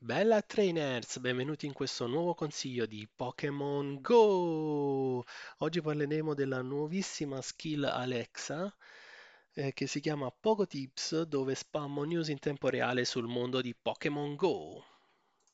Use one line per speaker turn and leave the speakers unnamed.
Bella trainers, benvenuti in questo nuovo consiglio di Pokémon Go! Oggi parleremo della nuovissima skill Alexa eh, che si chiama Pogo Tips dove spammo news in tempo reale sul mondo di Pokémon Go.